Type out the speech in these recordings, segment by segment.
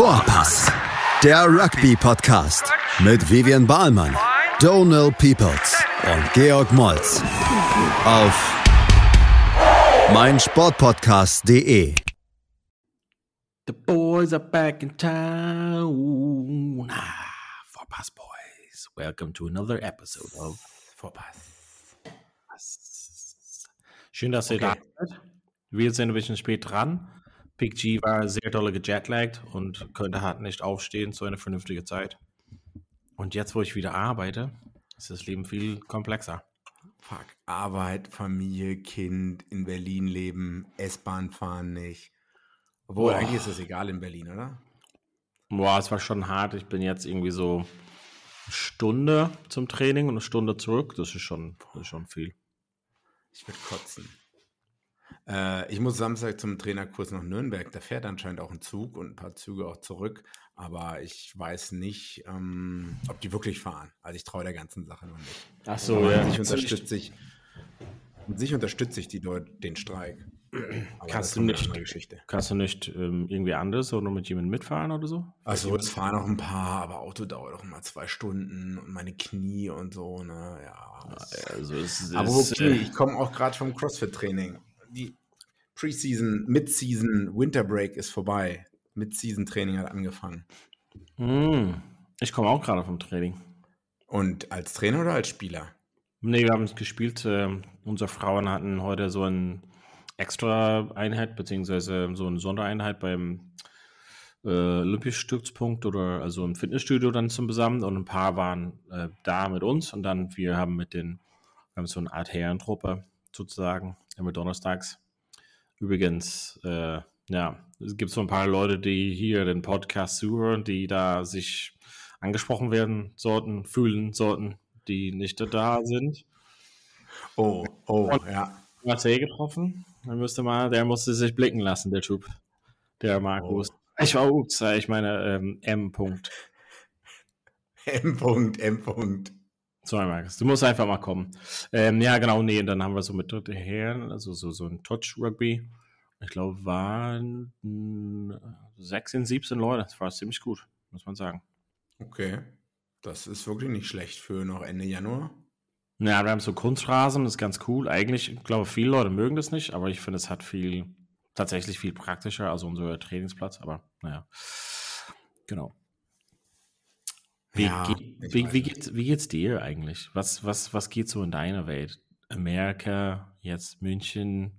Vorpass, der Rugby-Podcast mit Vivian Bahlmann, Donal Peoples und Georg Moltz auf meinsportpodcast.de. The boys are back in town. Ah, Vorpass Boys. Welcome to another episode of Vorpass. Schön, dass ihr Okay. da seid. Wir sind ein bisschen spät dran. Big G war sehr dolle gejetlaggt und könnte halt nicht aufstehen zu einer vernünftigen Zeit. Und jetzt, wo ich wieder arbeite, ist das Leben viel komplexer. Fuck, Arbeit, Familie, Kind, in Berlin leben, S-Bahn fahren nicht. Obwohl, Boah. eigentlich ist das egal in Berlin, oder? Boah, es war schon hart. Ich bin jetzt irgendwie so eine Stunde zum Training und eine Stunde zurück. Das ist schon, das ist schon viel. Ich würde kotzen. Äh, ich muss Samstag zum Trainerkurs nach Nürnberg. Da fährt anscheinend auch ein Zug und ein paar Züge auch zurück. Aber ich weiß nicht, ähm, ob die wirklich fahren. Also ich traue der ganzen Sache noch nicht. Ach so, Aber ja. an sich unterstütze ich, an sich unterstütze ich die den Streik. Aber Kannst du nicht- Geschichte. Kannst du nicht ähm, irgendwie anders oder mit jemandem mitfahren oder so? Also es fahren noch ein paar, aber Auto dauert auch immer zwei Stunden und meine Knie und so, ne? Ja. es- Also es aber okay, ich komme auch gerade vom CrossFit-Training. Die Preseason, Mid-Season, Winter Break ist vorbei. Mid-Season-Training hat angefangen. Mm, ich komme auch gerade vom Training. Und als Trainer oder als Spieler? Nee, wir haben es gespielt. ähm, unsere Frauen hatten heute so eine extra Einheit, beziehungsweise so eine Sondereinheit beim äh, Olympisch-Stützpunkt oder also im Fitnessstudio dann zum Besammen und ein paar waren äh, da mit uns und dann wir haben mit den, wir haben so eine Art Herrentruppe sozusagen, immer donnerstags. Übrigens, äh, ja, es gibt so ein paar Leute, die hier den Podcast zuhören, die da sich angesprochen werden sollten, fühlen sollten, die nicht da sind. Oh, oh, ja. Marcel getroffen. Dann müsste mal, der musste sich blicken lassen, der Typ. Der Markus. Ich war, ups, ich meine, ähm, M. Punkt. M. -Punkt, M. -Punkt. Sorry, Markus. Du musst einfach mal kommen. Ähm, ja, genau, nee, und dann haben wir so mit dritte Herren, also so, so ein Touch-Rugby. Ich glaube, waren mh, 16, 17 Leute. Das war ziemlich gut, muss man sagen. Okay. Das ist wirklich nicht schlecht für noch Ende Januar. Ja, wir haben so Kunstrasen, das ist ganz cool. Eigentlich, ich glaube, viele Leute mögen das nicht, aber ich finde, es hat viel, tatsächlich viel praktischer, also unser Trainingsplatz, aber naja. Genau. Wie, Ja, geht, wie, wie, geht's, wie geht's dir eigentlich? Was, was, was geht so in deiner Welt? Amerika, jetzt München,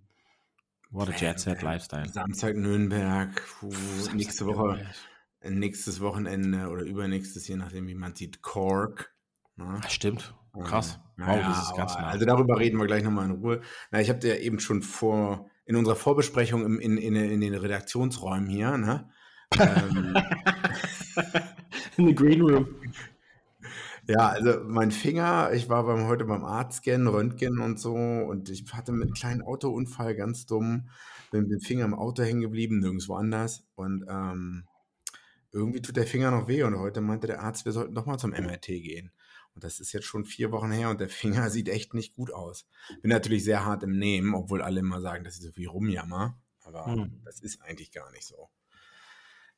what a Jet Set Lifestyle. Samstag Nürnberg, puh, Samstag nächste Woche, Nürnberg. nächstes Wochenende oder übernächstes, je nachdem, wie man sieht, Cork. Ne? Ah, Stimmt, krass. Wow, naja, das ist ganz nah. Also darüber reden wir gleich nochmal in Ruhe. Na, ich habe dir eben schon vor, in unserer Vorbesprechung im, in, in, in den Redaktionsräumen hier, ne? Ähm, in the Green Room. ja, also mein Finger, ich war beim, heute beim Arztscan, Röntgen und so und ich hatte mit einem kleinen Autounfall ganz dumm, bin mit dem Finger im Auto hängen geblieben, nirgendwo anders und ähm, irgendwie tut der Finger noch weh und heute meinte der Arzt, wir sollten doch mal zum MRT gehen. Und das ist jetzt schon vier Wochen her und der Finger sieht echt nicht gut aus. Bin natürlich sehr hart im Nehmen, obwohl alle immer sagen, dass ich so viel rumjammer. Aber Hm. das ist eigentlich gar nicht so.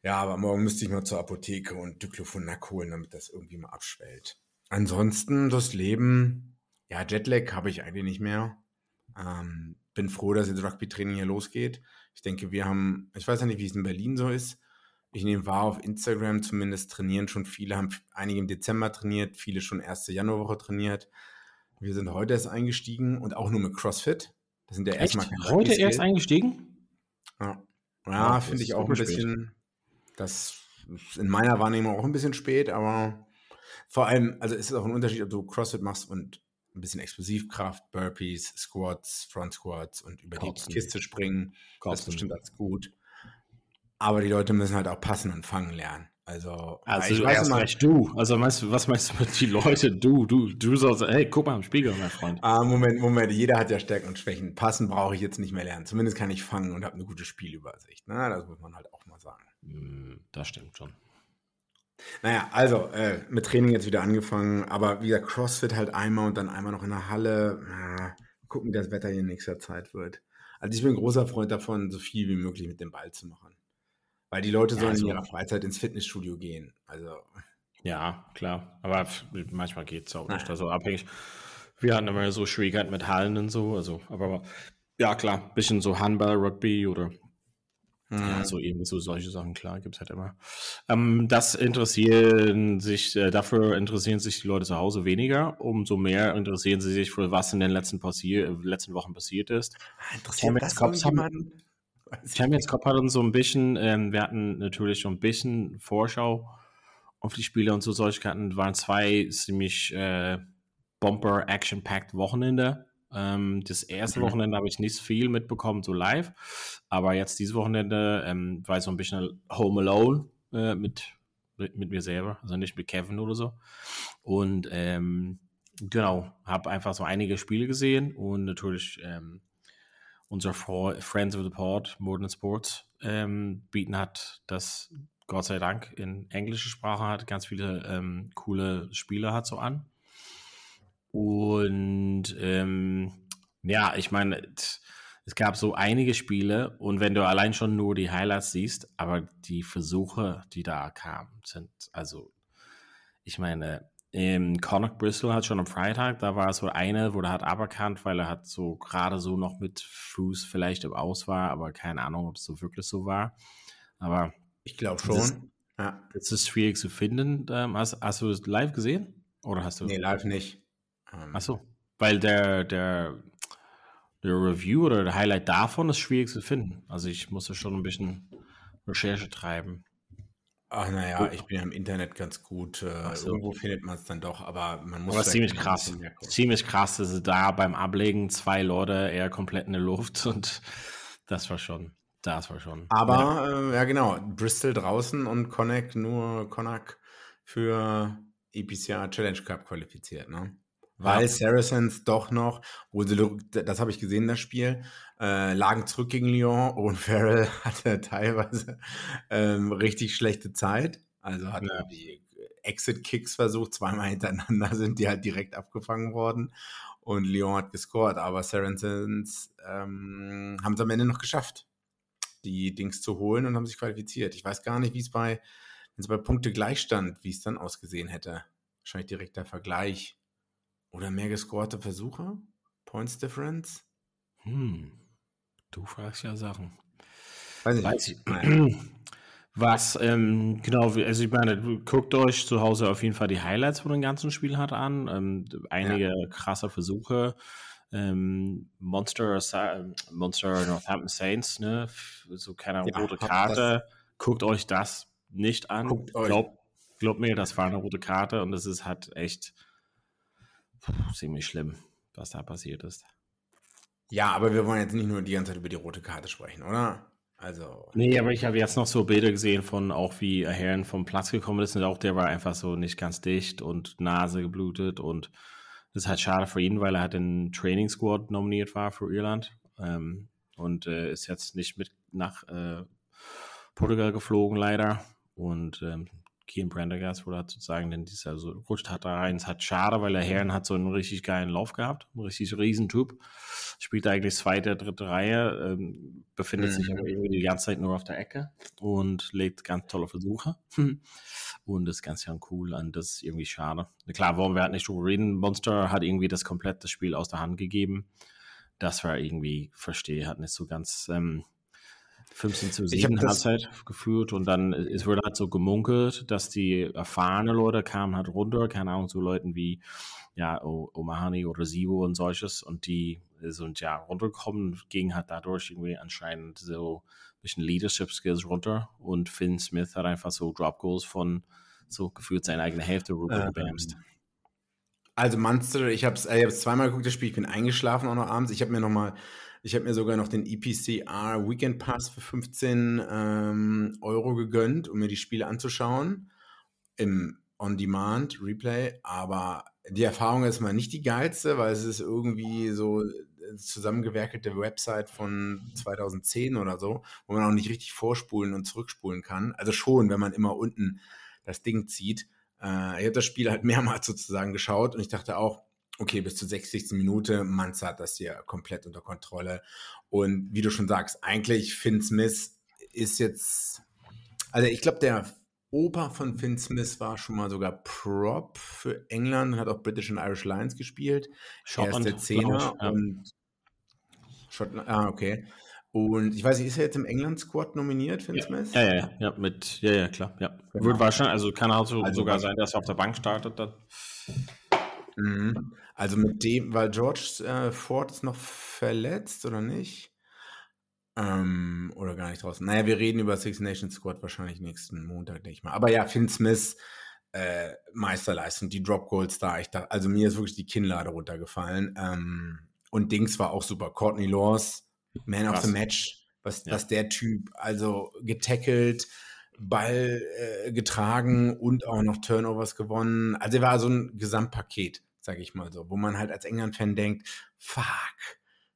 Ja, aber morgen müsste ich mal zur Apotheke und Diclofenac holen, damit das irgendwie mal abschwellt. Ansonsten das Leben, ja, Jetlag habe ich eigentlich nicht mehr. Ähm, bin froh, dass jetzt Rugby-Training hier losgeht. Ich denke, wir haben, ich weiß ja nicht, wie es in Berlin so ist. Ich nehme wahr, auf Instagram zumindest trainieren schon viele, haben einige im Dezember trainiert, viele schon erste Januarwoche trainiert. Wir sind heute erst eingestiegen und auch nur mit CrossFit. Das sind ja Echt? erstmal keine Heute erst eingestiegen? Ja, Ja, ja finde ich auch ein bisschen, das ist in meiner Wahrnehmung auch ein bisschen spät, aber vor allem, also es ist auch ein Unterschied, ob du CrossFit machst und ein bisschen Explosivkraft, Burpees, Squats, Front Squats und über Kotzen. die Kiste springen. Das ist bestimmt alles gut. Aber die Leute müssen halt auch passen und fangen lernen. Also, Also ich du weiß recht du. Also meinst du, was meinst du mit die Leute? Du, du, du sollst, hey, guck mal im Spiegel, mein Freund. Ah, Moment, Moment, jeder hat ja Stärken und Schwächen. Passen brauche ich jetzt nicht mehr lernen. Zumindest kann ich fangen und habe eine gute Spielübersicht. Ne? Das muss man halt auch mal sagen. Hm, Das stimmt schon. Naja, also äh, mit Training jetzt wieder angefangen, aber wieder CrossFit halt einmal und dann einmal noch in der Halle. Na, gucken, wie das Wetter hier in nächster Zeit wird. Also ich bin ein großer Freund davon, so viel wie möglich mit dem Ball zu machen. Weil die Leute sollen also, in ihrer Freizeit ins Fitnessstudio gehen. Also. Ja, klar. Aber manchmal geht es auch nicht. Also abhängig. Wir hatten immer so Schwierigkeiten mit Hallen und so. Also, aber ja, klar, ein bisschen so Handball, Rugby oder ja, mhm. so eben so solche Sachen, klar, gibt es halt immer. Ähm, das interessieren sich, äh, dafür interessieren sich die Leute zu Hause weniger. Umso mehr interessieren sie sich für was in den letzten, passier letzten Wochen passiert ist. Ah, interessiert das Cops haben, Champions Cup hat uns so ein bisschen, ähm, wir hatten natürlich schon ein bisschen Vorschau auf die Spiele und so Solchkeiten. waren zwei ziemlich äh, Bomber Action-Packed Wochenende. Ähm, das erste mhm. Wochenende habe ich nicht viel mitbekommen, so live. Aber jetzt dieses Wochenende ähm, war ich so ein bisschen Home Alone äh, mit, mit, mir selber, also nicht mit Kevin oder so. Und ähm, genau, habe einfach so einige Spiele gesehen und natürlich ähm, unser Friends of the Port, Modern Sports, ähm, bieten hat, das Gott sei Dank in englischer Sprache hat, ganz viele ähm, coole Spiele hat so an. Und ähm, ja, ich meine, es gab so einige Spiele und wenn du allein schon nur die Highlights siehst, aber die Versuche, die da kamen, sind also, ich meine, ähm, Connacht Bristol hat schon am Freitag, da war so eine, wo er hat aberkannt, weil er hat so gerade so noch mit Fuß vielleicht im Aus war, aber keine Ahnung, ob es so wirklich so war. Aber ich glaube schon. Das, ja. das ist schwierig zu finden. Ähm, hast, hast du es live gesehen? Oder hast du? Nee, live nicht. Ähm, Ach so, weil der, der, der Review oder der Highlight davon ist schwierig zu finden. Also ich musste schon ein bisschen Recherche treiben. Ach naja, oh. ich bin ja im Internet ganz gut. Äh, so. Irgendwo findet man es dann doch, aber man muss. Aber ziemlich krass. Ziemlich krass, dass sie da beim Ablegen zwei Leute eher komplett in der Luft und das war schon. Das war schon. Aber ja, äh, ja genau, Bristol draußen und Connect nur Connacht für EPCR Challenge Cup qualifiziert, ne? Weil ja. Saracens doch noch, wo sie, das habe ich gesehen, das Spiel, äh, lagen zurück gegen Lyon und Farrell hatte teilweise ähm, richtig schlechte Zeit. Also hat ja. die Exit-Kicks versucht, zweimal hintereinander sind die halt direkt abgefangen worden und Lyon hat gescored, aber Saracens ähm, haben es am Ende noch geschafft, die Dings zu holen und haben sich qualifiziert. Ich weiß gar nicht, wie es bei, wenn es bei Punkte Gleichstand, wie es dann ausgesehen hätte. Wahrscheinlich direkter Vergleich. Oder mehr gescorte Versuche? Points Difference? Hm. Du fragst ja Sachen. Weiß ich. Weiß ich. Was, ähm, genau, also ich meine, guckt euch zu Hause auf jeden Fall die Highlights von dem ganzen Spiel hat an. Ähm, einige ja. krasse Versuche. Ähm, Monster, Monster Northampton Saints, ne? So keine ja, rote Karte. Guckt euch das nicht an. Guckt Glaubt glaub mir, das war eine rote Karte und es ist halt echt Puh, ziemlich schlimm, was da passiert ist. Ja, aber wir wollen jetzt nicht nur die ganze Zeit über die rote Karte sprechen, oder? Also. Nee, aber ich habe jetzt noch so Bilder gesehen von auch wie Herren vom Platz gekommen ist und auch der war einfach so nicht ganz dicht und Nase geblutet und das ist halt schade für ihn, weil er halt in Training Squad nominiert war für Irland ähm, und äh, ist jetzt nicht mit nach äh, Portugal geflogen leider und ähm, Kian Prendergast wurde hat sozusagen denn dieser so rutscht hat da rein. Es hat schade, weil der Herren hat so einen richtig geilen Lauf gehabt, ein richtig riesen Typ. Spielt eigentlich zweite, dritte Reihe, ähm, befindet mhm. sich aber irgendwie die ganze Zeit nur auf der Ecke und legt ganz tolle Versuche. und das ist ganz ja cool und das ist irgendwie schade. Klar, wollen wir halt nicht drüber reden. Monster hat irgendwie das komplette Spiel aus der Hand gegeben. Das war irgendwie, verstehe, hat nicht so ganz ähm, 15 zu 7 Halbzeit geführt und dann es wurde halt so gemunkelt, dass die erfahrene Leute kamen halt runter, keine Ahnung, so Leuten wie ja, Omahani oder Sibo und solches und die sind ja runtergekommen, ging halt dadurch irgendwie anscheinend so ein bisschen Leadership Skills runter und Finn Smith hat einfach so Drop Goals von so gefühlt seine eigene Hälfte rübergebamst. Ähm, also Munster, ich habe es äh, zweimal geguckt, das Spiel, ich bin eingeschlafen auch noch abends. Ich habe mir noch mal ich habe mir sogar noch den EPCR Weekend Pass für 15 ähm, Euro gegönnt, um mir die Spiele anzuschauen. Im On-Demand Replay. Aber die Erfahrung ist mal nicht die geilste, weil es ist irgendwie so äh, zusammengewerkelte Website von 2010 oder so, wo man auch nicht richtig vorspulen und zurückspulen kann. Also schon, wenn man immer unten das Ding zieht. Äh, ich habe das Spiel halt mehrmals sozusagen geschaut und ich dachte auch, okay, bis zur 60. Minute, Manz hat das hier komplett unter Kontrolle. Und wie du schon sagst, eigentlich Finn Smith ist jetzt Also ich glaube, der Opa von Finn Smith war schon mal sogar Prop für England und hat auch British and Irish Lions gespielt. Schottland, er ist der Zehner ja. und Schottland, ah, okay. Und ich weiß nicht, ist er jetzt im England-Squad nominiert, Finn ja. Smith? Ja, ja, ja, mit, ja, ja, klar, ja. Genau. Wird wahrscheinlich, also kann so, Also sogar sein, dass er auf der Bank startet dann. Mhm. Also mit dem, weil George äh, Ford ist noch verletzt oder nicht? Ähm, oder gar nicht draußen. Naja, wir reden über Six Nations Squad wahrscheinlich nächsten Montag, denke ich mal. Aber ja, Finn Smith, äh, Meisterleistung, die Drop Goals da. Ich dachte, also mir ist wirklich die Kinnlade runtergefallen. Ähm, und Dings war auch super. Courtney Laws, Man of Krass. the Match, was, Ja. was der Typ, also getackelt, Ball äh, getragen und auch noch Turnovers gewonnen. Also er war so ein Gesamtpaket, sage ich mal so, wo man halt als England-Fan denkt, fuck,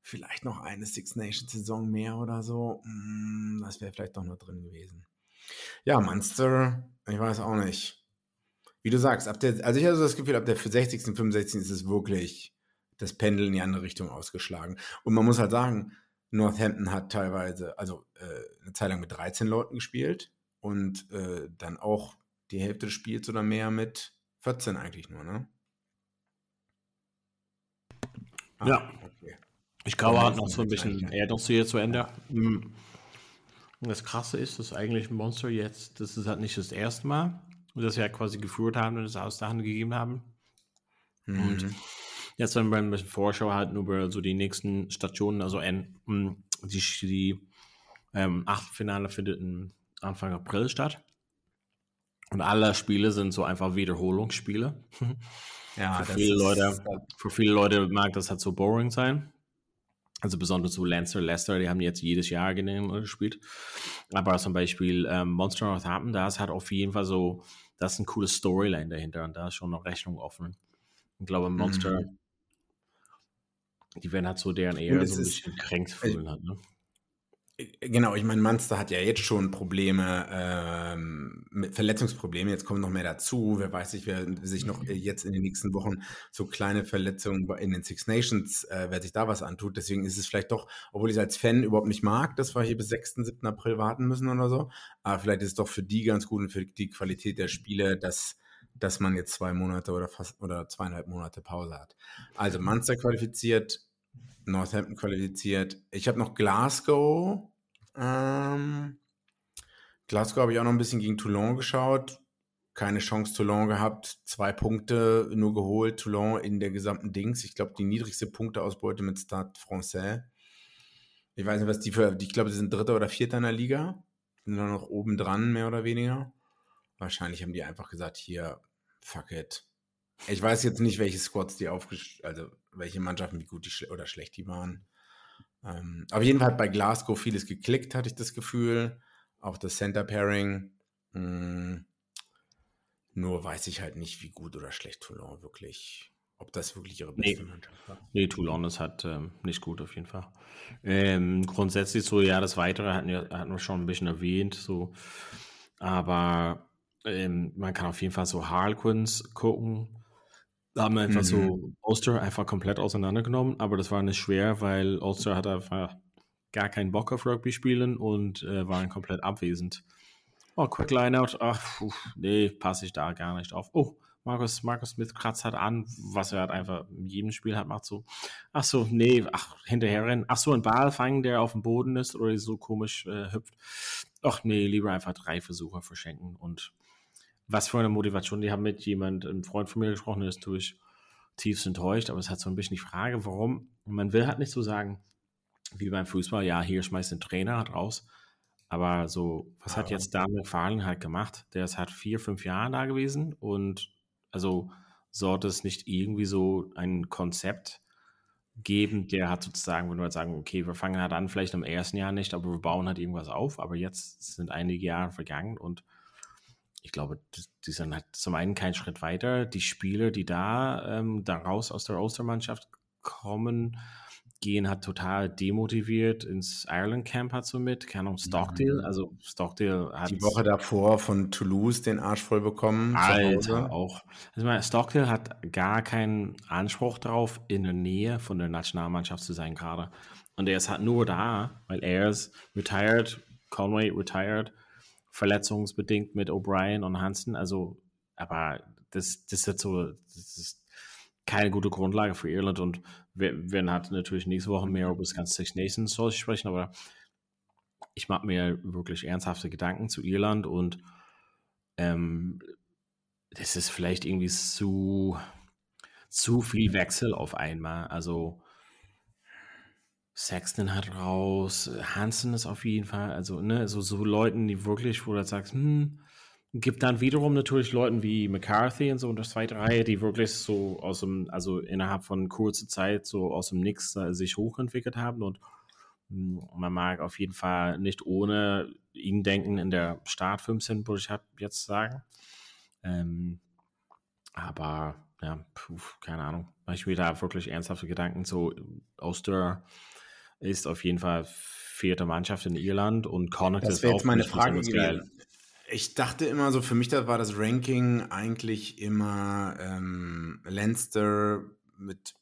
vielleicht noch eine Six Nations-Saison mehr oder so. Mm, das wäre vielleicht doch noch drin gewesen. Ja, Munster, ich weiß auch nicht. Wie du sagst, ab der, also ich habe so das Gefühl, ab der 60., 65. ist es wirklich das Pendel in die andere Richtung ausgeschlagen. Und man muss halt sagen, Northampton hat teilweise, also äh, eine Zeit lang mit 13 Leuten gespielt und äh, dann auch die Hälfte des Spiels oder mehr mit 14 eigentlich nur, ne? Ah, Ja. Okay. Ich glaube, Ja, hat noch so ein bisschen. Erdungsserie zu Ende. Und Das Krasse ist, dass eigentlich Monster jetzt, das ist halt nicht das erste Mal, dass wir halt quasi geführt haben und es aus der Hand gegeben haben. Und Mhm. jetzt, wenn wir ein bisschen Vorschau halten über so die nächsten Stationen, also ein, mm, die, die ähm, Achtelfinale findet in Anfang April statt. Und alle Spiele sind so einfach Wiederholungsspiele. Ja, für viele ist- Leute, für viele Leute mag das halt so boring sein. Also besonders so Lancer, Leicester, die haben jetzt jedes Jahr gegeneinander gespielt. Aber zum Beispiel ähm, Monster Northampton, da ist halt auf jeden Fall so, das ist ein cooles Storyline dahinter und da ist schon noch Rechnung offen. Ich glaube, Monster, Mhm. die werden halt so deren eher so ein bisschen kränkt fühlen. Halt, ne? Genau, ich meine, Munster hat ja jetzt schon Probleme, ähm, mit Verletzungsprobleme. Jetzt kommen noch mehr dazu. Wer weiß nicht, wer sich noch äh, jetzt in den nächsten Wochen so kleine Verletzungen in den Six Nations, äh, wer sich da was antut. Deswegen ist es vielleicht doch, obwohl ich es als Fan überhaupt nicht mag, dass wir hier bis 6., 7. April warten müssen oder so. Aber vielleicht ist es doch für die ganz gut und für die Qualität der Spiele, dass, dass man jetzt zwei Monate oder fast oder zweieinhalb Monate Pause hat. Also Munster qualifiziert, Northampton qualifiziert. Ich habe noch Glasgow. Ähm, Glasgow habe ich auch noch ein bisschen gegen Toulon geschaut. Keine Chance Toulon gehabt. Zwei Punkte nur geholt. Toulon in der gesamten Dings. Ich glaube, die niedrigste Punkteausbeute mit Stade Français. Ich weiß nicht, was die für. Ich glaube, die sind Dritter oder Vierter in der Liga. Sind dann noch oben dran, mehr oder weniger. Wahrscheinlich haben die einfach gesagt: hier, fuck it. Ich weiß jetzt nicht, welche Squads die aufgestellt, also welche Mannschaften, wie gut die schle oder schlecht die waren. Ähm, auf jeden Fall hat bei Glasgow vieles geklickt, hatte ich das Gefühl. Auch das Center Pairing. Mh, nur weiß ich halt nicht, wie gut oder schlecht Toulon wirklich, ob das wirklich ihre Nee. beste Mannschaft war. Nee, Toulon ist halt ähm, nicht gut auf jeden Fall. Ähm, grundsätzlich so, ja, das Weitere hatten, wir- hatten wir schon ein bisschen erwähnt, so. Aber ähm, man kann auf jeden Fall so Harlequins gucken. Da haben wir einfach Mhm. so Ulster einfach komplett auseinandergenommen, aber das war nicht schwer, weil Ulster hat einfach gar keinen Bock auf Rugby spielen und äh, waren komplett abwesend. Oh, Quick Lineout, ach, puh, nee, passe ich da gar nicht auf. Oh, Markus, Markus Smith kratzt halt an, was er halt einfach in jedem Spiel halt macht, so, ach so, nee, ach, hinterher rennen, ach so, ein Ball fangen, der auf dem Boden ist oder so komisch äh, hüpft. Ach nee, lieber einfach drei Versuche verschenken und was für eine Motivation. Die haben mit jemand, ein Freund von mir gesprochen, der ist natürlich tiefst enttäuscht, aber es hat so ein bisschen die Frage, warum, man will halt nicht so sagen, wie beim Fußball, ja, hier schmeißt den Trainer halt raus, aber so, was hat jetzt Daniel Fahlen halt gemacht? Der ist halt vier, fünf Jahre da gewesen und also sollte es nicht irgendwie so ein Konzept geben, der hat sozusagen, wenn wir jetzt sagen, okay, wir fangen halt an, vielleicht im ersten Jahr nicht, aber wir bauen halt irgendwas auf, aber jetzt sind einige Jahre vergangen und ich glaube, die- sind halt zum einen keinen Schritt weiter. Die Spieler, die da ähm, daraus aus der Ulster-Mannschaft kommen, gehen halt total demotiviert ins Ireland Camp halt so mit. Keine Ahnung, Stockdale. Mhm. Also Stockdale hat Die Woche davor von Toulouse den Arsch voll bekommen. Alter, auch. Also meine, Stockdale hat gar keinen Anspruch darauf, in der Nähe von der Nationalmannschaft zu sein gerade. Und er ist halt nur da, weil er ist retired, Conway retired, verletzungsbedingt mit O'Brien und Hansen. Also, aber das, das ist so, das ist keine gute Grundlage für Irland und wir, werden halt natürlich nächste Woche mehr über das ganze Six Nations soll sprechen, aber ich mache mir wirklich ernsthafte Gedanken zu Irland und ähm, das ist vielleicht irgendwie zu, zu viel Wechsel auf einmal. Also Sexton hat raus, Hansen ist auf jeden Fall, also ne, also so Leuten, die wirklich, wo du sagst, hm, gibt dann wiederum natürlich Leuten wie McCarthy und so in der zweiten Reihe, die wirklich so aus dem, also innerhalb von kurzer Zeit so aus dem Nix äh, sich hochentwickelt haben und hm, man mag auf jeden Fall nicht ohne ihn denken in der Start 15, würde ich halt jetzt sagen. Ähm, aber ja, puh, keine Ahnung. Mache ich mir da wirklich ernsthafte Gedanken. So, Oster ist auf jeden Fall vierte Mannschaft in Irland und Connacht das ist auch jetzt meine Frage gewesen. Ich dachte immer so, für mich das war das Ranking eigentlich immer ähm, Leinster mit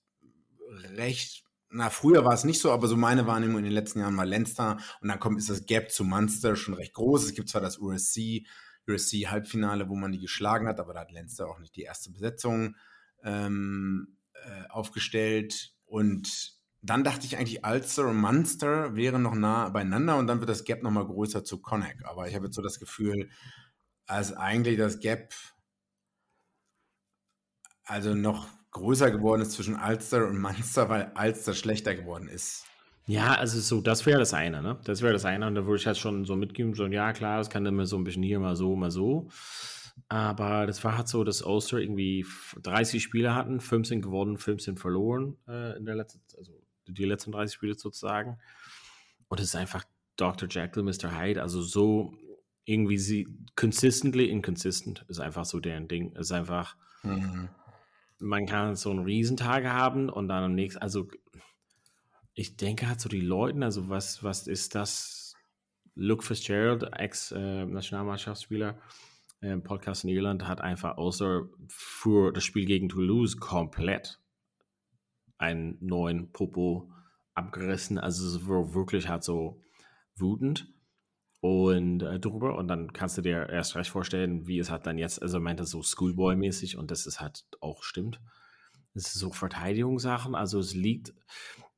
recht, na früher war es nicht so, aber so meine Wahrnehmung in den letzten Jahren war Leinster und dann kommt ist das Gap zu Munster schon recht groß. Es gibt zwar das USC, USC Halbfinale, wo man die geschlagen hat, aber da hat Leinster auch nicht die erste Besetzung ähm, äh, aufgestellt und dann dachte ich eigentlich, Ulster und Munster wären noch nah beieinander und dann wird das Gap nochmal größer zu Connacht. Aber ich habe jetzt so das Gefühl, als eigentlich das Gap also noch größer geworden ist zwischen Ulster und Munster, weil Ulster schlechter geworden ist. Ja, also so, das wäre das eine, ne? Das wäre das eine. Und da würde ich halt schon so mitgeben, so, ja, klar, das kann immer so ein bisschen hier, mal so, mal so. Aber das war halt so, dass Ulster irgendwie 30 Spiele hatten, 15 gewonnen, 15 verloren äh, in der letzten, also die letzten 30 Spiele sozusagen. Und es ist einfach Dr. Jekyll, Mr. Hyde, also so irgendwie sie consistently inconsistent ist einfach so deren Ding. Ist einfach, mhm. man kann so einen Riesentage haben und dann am nächsten, also ich denke halt so die Leute, also was, was ist das? Luke Fitzgerald, Ex-Nationalmannschaftsspieler, äh, Podcast in Irland, hat einfach außer für das Spiel gegen Toulouse komplett einen neuen Popo abgerissen. Also es war wirklich halt so wütend und äh, drüber. Und dann kannst du dir erst recht vorstellen, wie es hat dann jetzt, also meint er so Schoolboy-mäßig und das ist halt auch stimmt. Es ist so Verteidigungssachen, also es liegt,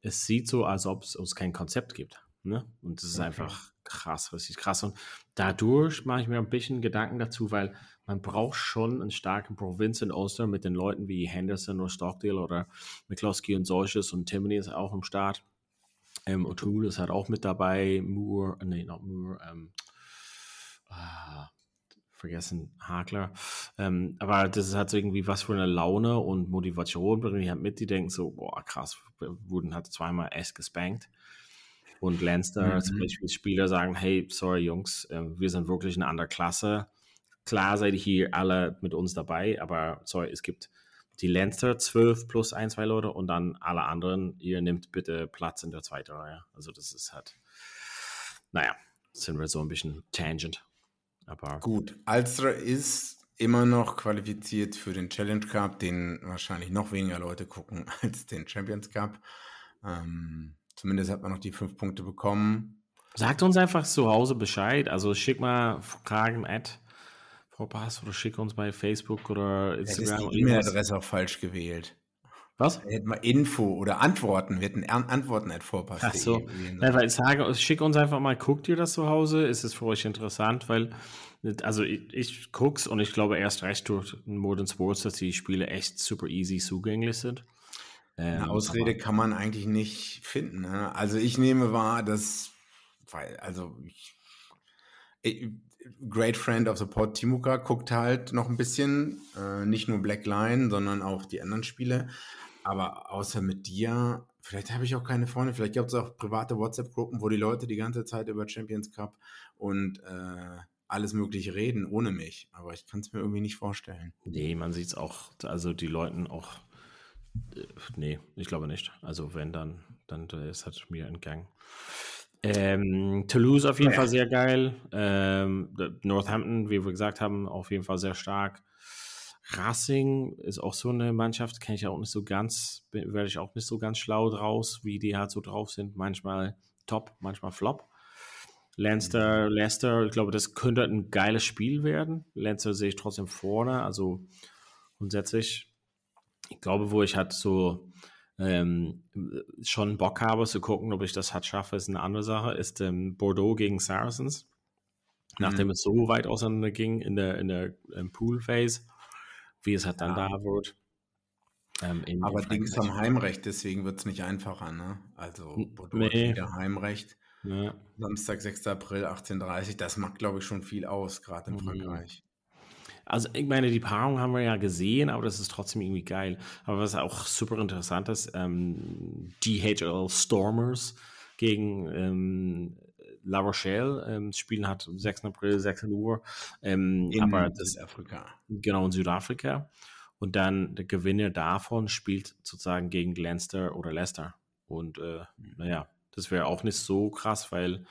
es sieht so, als ob es kein Konzept gibt. Ne? Und das ist okay. einfach krass, richtig krass. Und dadurch mache ich mir ein bisschen Gedanken dazu, weil man braucht schon einen starken Provinz in Ulster mit den Leuten wie Henderson oder Stockdale oder McCloskey und solches und Timoney ist auch im Start. Ähm, O'Toole ist halt auch mit dabei. Moore, äh, nee, not Moore, ähm, ah, vergessen, Hakler. Ähm, aber das ist halt so irgendwie was für eine Laune und Motivation bringen die halt mit, die denken so, boah, krass, wurden halt zweimal S gespankt. Und Lanster mhm. zum Beispiel Spieler sagen, hey, sorry Jungs, äh, wir sind wirklich eine andere Klasse Klar seid ihr hier alle mit uns dabei, aber sorry, es gibt die Lancer 12 plus ein, zwei Leute und dann alle anderen, ihr nehmt bitte Platz in der zweiten Reihe. Also das ist halt, naja, sind wir so ein bisschen tangent. Aber Gut, Alstra ist immer noch qualifiziert für den Challenge Cup, den wahrscheinlich noch weniger Leute gucken als den Champions Cup. Ähm, zumindest hat man noch die fünf Punkte bekommen. Sagt uns einfach zu Hause Bescheid. Also schick mal Fragen at Vorpass oder schick uns bei Facebook oder Instagram. die E-Mail-Adresse auch falsch gewählt. Was? Wir hätten mal Info oder Antworten. Wir hätten Antworten at Vorpass. Ach so. Ja, weil ich sage, schick uns einfach mal, guckt ihr das zu Hause? Ist es für euch interessant? Weil, also ich, ich guck's und ich glaube erst recht durch Modern Sports, dass die Spiele echt super easy zugänglich sind. Ähm, Eine Ausrede kann man eigentlich nicht finden. Ne? Also ich nehme wahr, dass, weil, also ich, ich Great Friend of the Pod Timuka guckt halt noch ein bisschen, äh, nicht nur Black Line, sondern auch die anderen Spiele. Aber außer mit dir, vielleicht habe ich auch keine Freunde, vielleicht gibt es auch private WhatsApp-Gruppen, wo die Leute die ganze Zeit über Champions Cup und äh, alles Mögliche reden, ohne mich. Aber ich kann es mir irgendwie nicht vorstellen. Nee, man sieht es auch, also die Leuten auch, nee, ich glaube nicht. Also wenn dann, dann ist halt mir entgangen. Ähm, Toulouse auf jeden ja. Fall sehr geil. Ähm, Northampton, wie wir gesagt haben, auf jeden Fall sehr stark. Racing ist auch so eine Mannschaft, kenne ich auch nicht so ganz, werde ich auch nicht so ganz schlau draus, wie die halt so drauf sind. Manchmal top, manchmal flop. Leinster, Leicester, ich glaube, das könnte ein geiles Spiel werden. Leinster sehe ich trotzdem vorne, also grundsätzlich, ich glaube, wo ich halt so ähm, schon Bock habe zu gucken, ob ich das halt schaffe, ist eine andere Sache, ist ähm, Bordeaux gegen Saracens. Nachdem mhm. es so weit auseinander ging in der, in der Pool-Phase, wie es halt dann ja. da wird. Ähm, Aber Dings haben Heimrecht, deswegen wird es nicht einfacher, ne? Also Bordeaux nee. hat wieder Heimrecht. Ja. Samstag, 6. April, 18.30 das macht, glaube ich, schon viel aus, gerade in mhm. Frankreich. Also ich meine, die Paarung haben wir ja gesehen, aber das ist trotzdem irgendwie geil. Aber was auch super interessant ist, ähm, DHL Stormers gegen ähm, La Rochelle. Ähm, das Spiel hat am 6. April, 16 Uhr. Ähm, in aber das, Südafrika. Genau, in Südafrika. Und dann der Gewinner davon spielt sozusagen gegen Leinster oder Leicester. Und äh, mhm. naja, das wäre auch nicht so krass, weil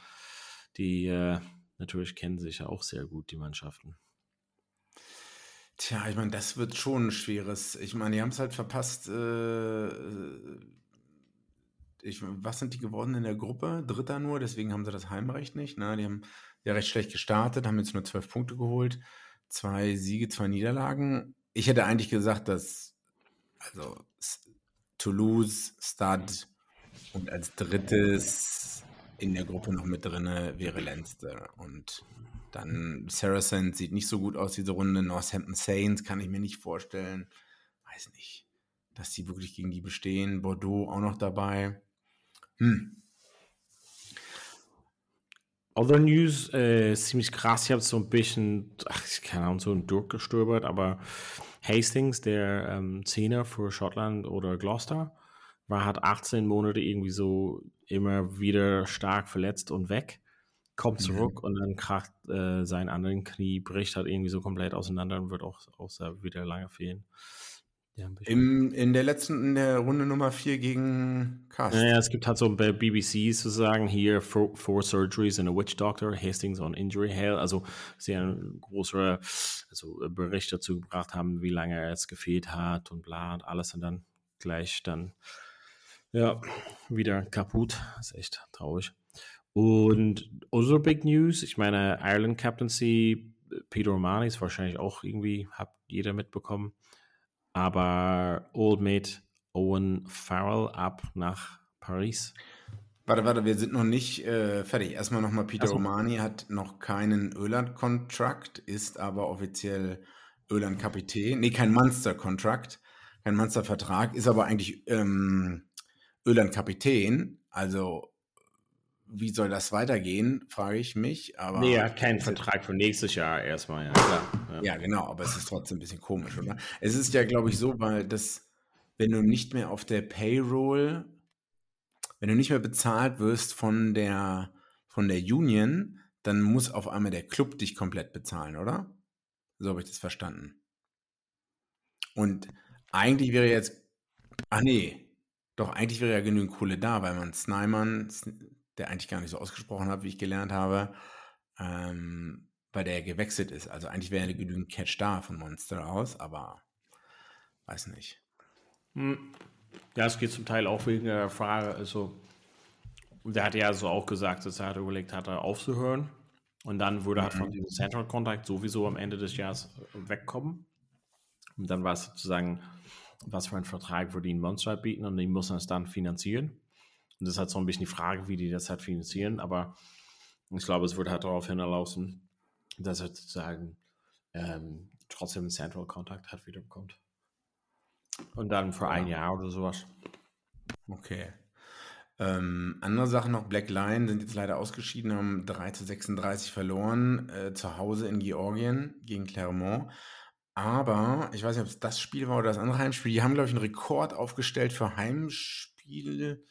die äh, natürlich kennen sich ja auch sehr gut, die Mannschaften. Tja, ich meine, das wird schon ein schweres. Ich meine, die haben es halt verpasst. Äh, ich, was sind die geworden in der Gruppe? Dritter nur, deswegen haben sie das Heimrecht nicht. Ne? Die haben ja recht schlecht gestartet, haben jetzt nur zwölf Punkte geholt. Zwei Siege, zwei Niederlagen. Ich hätte eigentlich gesagt, dass also Toulouse, Stade und als drittes in der Gruppe noch mit drin wäre Leinster. Und dann Saracen sieht nicht so gut aus, diese Runde. Northampton Saints kann ich mir nicht vorstellen. Weiß nicht, dass die wirklich gegen die bestehen. Bordeaux auch noch dabei. Hm. Other News, äh, ziemlich krass, ich habe so ein bisschen, ach, keine Ahnung, so durchgestöbert, aber Hastings, der ähm, Zehner für Schottland oder Gloucester, war, hat 18 Monate irgendwie so immer wieder stark verletzt und weg kommt zurück mhm. und dann kracht äh, sein anderen Knie, bricht halt irgendwie so komplett auseinander und wird auch, auch wieder lange fehlen. Ja, Im, in der letzten, in der Runde Nummer 4 gegen Cast. Ja, es gibt halt so bei BBC zu sagen, hier four, four surgeries and a witch doctor, Hastings on injury hell. Also sie haben große also Bericht dazu gebracht haben, wie lange er jetzt gefehlt hat und bla und alles und dann gleich dann ja wieder kaputt. Das ist echt traurig. Und other big news, ich meine, Ireland Captaincy, Peter Romani ist wahrscheinlich auch irgendwie, hat jeder mitbekommen. Aber Old Mate Owen Farrell ab nach Paris. Warte, warte, wir sind noch nicht äh, fertig. Erstmal nochmal, Peter so. Romani hat noch keinen Öland-Kontrakt, ist aber offiziell Öland-Kapitän. Nee, kein Munster-Kontrakt, kein Munster-Vertrag, ist aber eigentlich ähm, Öland-Kapitän. Also wie soll das weitergehen, frage ich mich. Aber nee, er hat keinen Vertrag für nächstes Jahr erstmal, ja klar. Ja. ja. genau, aber es ist trotzdem ein bisschen komisch, oder? Es ist ja, glaube ich, so, weil das, wenn du nicht mehr auf der Payroll, wenn du nicht mehr bezahlt wirst von der, von der Union, dann muss auf einmal der Club dich komplett bezahlen, oder? So habe ich das verstanden. Und eigentlich wäre jetzt, ach nee, doch eigentlich wäre ja genügend Kohle da, weil man Snyman, der eigentlich gar nicht so ausgesprochen hat, wie ich gelernt habe, ähm, weil der gewechselt ist. Also eigentlich wäre genügend Catch da von Monster aus, aber weiß nicht. Hm. Ja, es geht zum Teil auch wegen der Frage, also der hat ja so auch gesagt, dass er hat überlegt hatte, aufzuhören. Und dann würde mhm. halt von diesem Central Contact sowieso am Ende des Jahres wegkommen. Und dann war es sozusagen, was für einen Vertrag würde ihn Monster bieten und die müssen es dann finanzieren. Und das ist halt so ein bisschen die Frage, wie die das halt finanzieren. Aber ich glaube, es wird halt darauf hinlaufen, dass er sozusagen ähm, trotzdem einen Central Contact hat wiederbekommt. Und dann für ein Jahr oder sowas. Okay. Ähm, andere Sache noch, Black Lion sind jetzt leider ausgeschieden, haben 3 zu 36 verloren, äh, zu Hause in Georgien gegen Clermont. Aber ich weiß nicht, ob es das Spiel war oder das andere Heimspiel. Die haben, glaube ich, einen Rekord aufgestellt für Heimspiele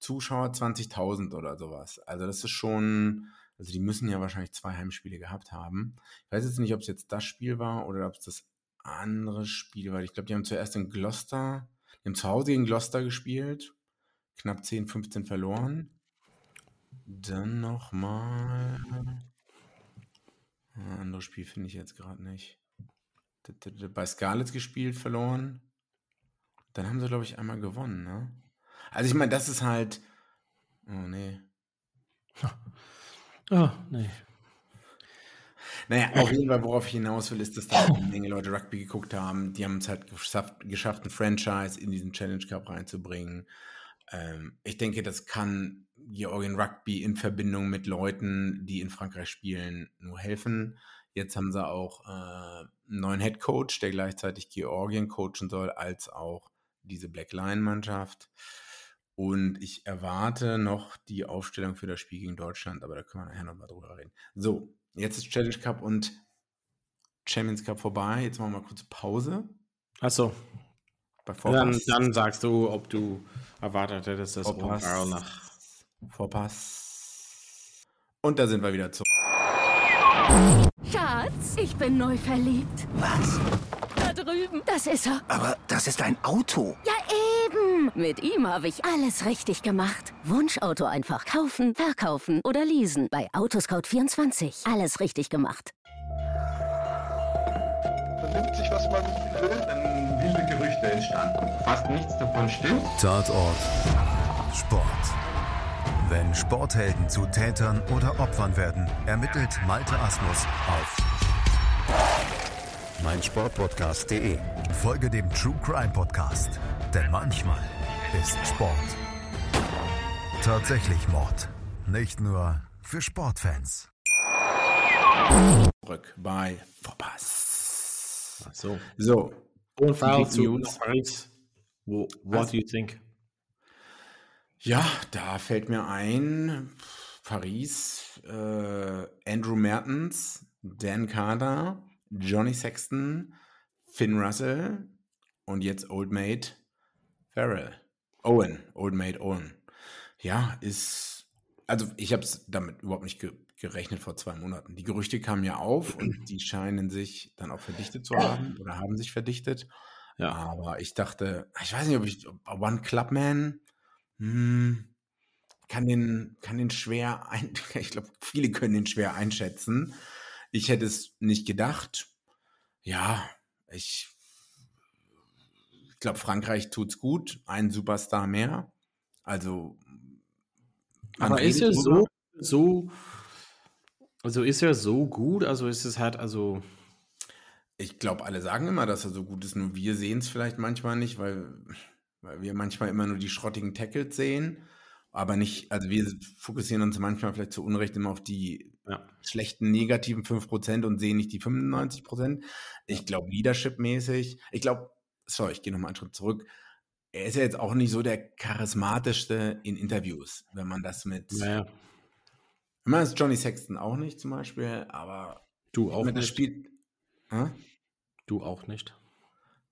Zuschauer 20.000 oder sowas. Also das ist schon, also die müssen ja wahrscheinlich zwei Heimspiele gehabt haben. Ich weiß jetzt nicht, ob es jetzt das Spiel war oder ob es das andere Spiel war. Ich glaube, die haben zuerst in Gloucester, die haben zu Hause gegen Gloucester gespielt, knapp 10, 15 verloren. Dann nochmal. Ein anderes Spiel finde ich jetzt gerade nicht. Bei Scarlett gespielt, verloren. Dann haben sie, glaube ich, einmal gewonnen, ne? Also ich meine, das ist halt. Oh nee. Oh, nee. Naja, auf jeden Fall, worauf ich hinaus will, ist, dass da eine Menge Leute Rugby geguckt haben. Die haben es halt geschafft, geschafft ein Franchise in diesen Challenge Cup reinzubringen. Ähm, ich denke, das kann Georgien Rugby in Verbindung mit Leuten, die in Frankreich spielen, nur helfen. Jetzt haben sie auch äh, einen neuen Head Coach, der gleichzeitig Georgien coachen soll, als auch diese Black Lion Mannschaft. Und ich erwarte noch die Aufstellung für das Spiel gegen Deutschland, aber da können wir nachher nochmal drüber reden. So, jetzt ist Challenge Cup und Champions Cup vorbei. Jetzt machen wir mal kurz Pause. Achso. Dann, dann, sagst du, ob du erwartet hättest, dass Vorpass. nach Vorpass. Und da sind wir wieder zurück. Schatz, ich bin neu verliebt. Was? Da drüben. Das ist er. Aber das ist ein Auto. Ja, eben. Mit ihm habe ich alles richtig gemacht. Wunschauto einfach kaufen, verkaufen oder leasen. Bei Autoscout24. Alles richtig gemacht. Man nimmt sich, was man will. Dann wilde Gerüchte entstanden. Fast nichts davon stimmt. Tatort. Sport. Wenn Sporthelden zu Tätern oder Opfern werden, ermittelt Malte Asmus auf meinsportpodcast.de. Folge dem True Crime Podcast, denn manchmal ist Sport tatsächlich Mord. Nicht nur für Sportfans. Zurück bei Vorpass. Ach so. So. Und zu Paris. What Also- do you think? Ja, da fällt mir ein, Paris, äh, Andrew Mertens, Dan Carter, Johnny Sexton, Finn Russell und jetzt Old Mate Farrell. Owen, Old Mate Owen. Ja, ist, also ich habe es damit überhaupt nicht ge gerechnet vor zwei Monaten. Die Gerüchte kamen ja auf und die scheinen sich dann auch verdichtet zu haben oder haben sich verdichtet. Ja. Aber ich dachte, ich weiß nicht, ob ich, ob One Club Man, hm, kann den, kann den schwer ein, ich glaube, viele können den schwer einschätzen. Ich hätte es nicht gedacht. Ja, ich, ich glaube, Frankreich tut's gut. Ein Superstar mehr. Also, Aber ist er drüber. so, so, also ist er so gut? Also ist es halt, also, Ich glaube, alle sagen immer, dass er so gut ist, nur wir sehen es vielleicht manchmal nicht, weil, weil wir manchmal immer nur die schrottigen Tackles sehen. Aber nicht, also wir fokussieren uns manchmal vielleicht zu Unrecht immer auf die ja. schlechten negativen 5% und sehen nicht die 95%. Ich glaube, Leadership-mäßig, ich glaube, sorry, ich gehe nochmal einen Schritt zurück. Er ist ja jetzt auch nicht so der charismatischste in Interviews, wenn man das mit. Naja, Ich meine, das ist Johnny Sexton auch nicht zum Beispiel, aber du auch nicht. Spiel. Hä? Du auch nicht.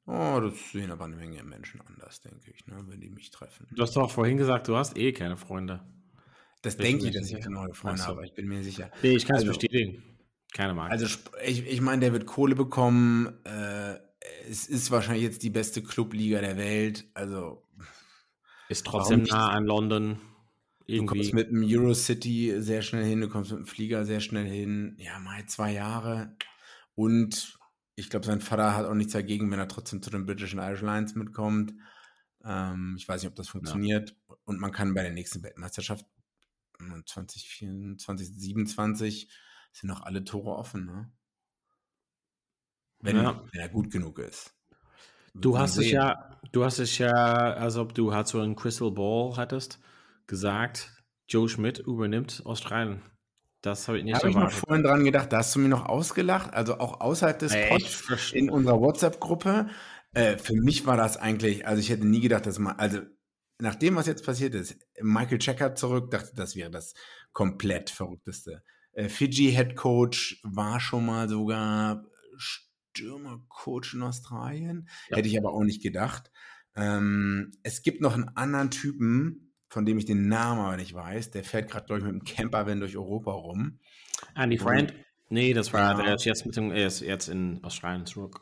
Oh, das sehen aber eine Menge Menschen anders, denke ich, ne, wenn die mich treffen. Du hast doch vorhin gesagt, du hast eh keine Freunde. Das denke ich, dass ich sicher? neue Freunde so. habe, ich bin mir sicher. Nee, ich kann es Also- bestätigen. Keine Marke. Also ich, ich meine, der wird Kohle bekommen. Äh, es ist wahrscheinlich jetzt die beste Clubliga der Welt. Also ist trotzdem nah an London. du kommst Irgendwie. mit dem Eurocity sehr schnell hin, du kommst mit dem Flieger sehr schnell hin. Ja, mal zwei Jahre. Und ich glaube, sein Vater hat auch nichts dagegen, wenn er trotzdem zu den British and Irish Lions mitkommt. Ähm, ich weiß nicht, ob das funktioniert. Und man kann bei der nächsten Weltmeisterschaft äh, 2024, 2027 sind noch alle Tore offen, ne? Wenn, Ja. wenn er gut genug ist. Du hast es sehen. ja, du hast es ja, als ob du halt so einen Crystal Ball hattest, gesagt, Joe Schmidt übernimmt Australien. Das habe ich nicht Habe ich noch vorhin dran gedacht, da hast du mir noch ausgelacht, also auch außerhalb des Ey, Pods in unserer WhatsApp-Gruppe. Äh, für mich war das eigentlich, also ich hätte nie gedacht, dass man, also nach dem, was jetzt passiert ist, Michael Checker zurück, dachte, das wäre das komplett verrückteste. Äh, Fiji Head Coach war schon mal sogar Stürmercoach in Australien, Ja. hätte ich aber auch nicht gedacht. Ähm, es gibt noch einen anderen Typen, von dem ich den Namen aber nicht weiß, der fährt gerade, glaube ich, mit dem Campervan durch Europa rum. Andy Friend? Nee, das war, Ja. der ist jetzt mit dem, er ist jetzt in Australien zurück.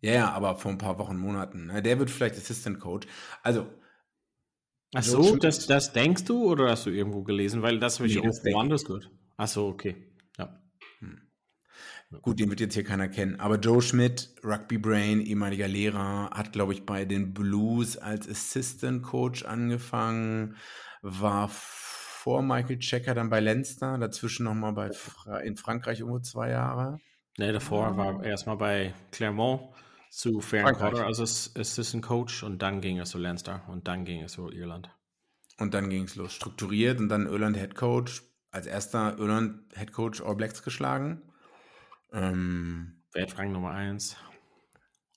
Ja, ja, aber vor ein paar Wochen, Monaten. Der wird vielleicht Assistant Coach. Also, Ach so, das, das denkst du oder hast du irgendwo gelesen? Weil das habe ich Nee, auch woanders gehört. Ach so, okay. Ja. gut, den wird jetzt hier keiner kennen. Aber Joe Schmidt, Rugby Brain, ehemaliger Lehrer, hat, glaube ich, bei den Blues als Assistant Coach angefangen, war vor Michael Checker dann bei Leinster, dazwischen nochmal bei Fra in Frankreich irgendwo zwei Jahre. Ne, davor war er erstmal bei Clermont zu Frankreich. Cotter als Ass- Assistant Coach und dann ging er zu Leinster und dann ging er zu Irland. Und dann ging es los. Strukturiert und dann Irland Head Coach. Als erster Irland Head Coach All Blacks geschlagen. Ähm, Weltrang Nummer 1.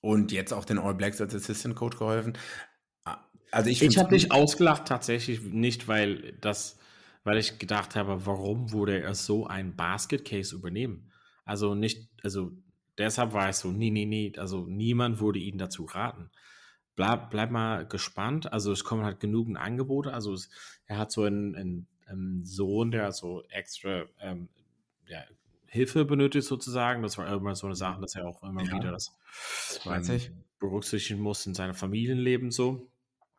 und jetzt auch den All Blacks als Assistant Coach geholfen. Ah, Also ich, Ich habe dich ausgelacht tatsächlich nicht, weil das, weil ich gedacht habe, warum würde er so ein Basket Case übernehmen? Also nicht, also deshalb war ich so, nee, nee, nee, also niemand würde ihn dazu raten. Bleib, bleib mal gespannt. Also es kommen halt genügend Angebote. Also es, er hat so einen, einen, einen Sohn, der so extra ähm, ja, Hilfe benötigt sozusagen. Das war immer so eine Sache, dass er auch immer Ja. wieder das ähm, ich. berücksichtigen muss in seinem Familienleben so.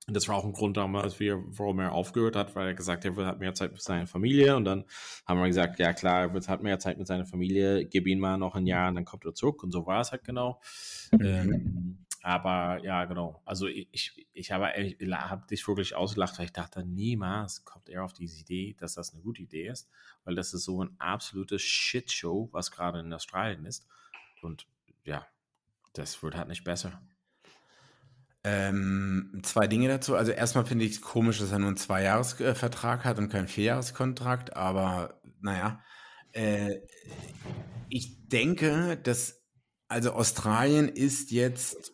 Und das war auch ein Grund damals, wie, warum er aufgehört hat, weil er gesagt hat, er will halt mehr Zeit mit seiner Familie. Und dann haben wir gesagt, ja klar, er wird halt mehr Zeit mit seiner Familie, gib ihn mal noch ein Jahr und dann kommt er zurück. Und so war es halt genau. Ähm, aber ja, genau. Also ich, ich, ich habe, ehrlich- habe dich wirklich ausgelacht, weil ich dachte, niemals kommt er auf diese Idee, dass das eine gute Idee ist, weil das ist so ein absolutes Shitshow, was gerade in Australien ist. Und ja, das wird halt nicht besser. Ähm, zwei Dinge dazu. Also erstmal finde ich es komisch, dass er nur einen Zweijahresvertrag hat und keinen Vierjahreskontrakt, aber naja. Äh, ich denke, dass also Australien ist jetzt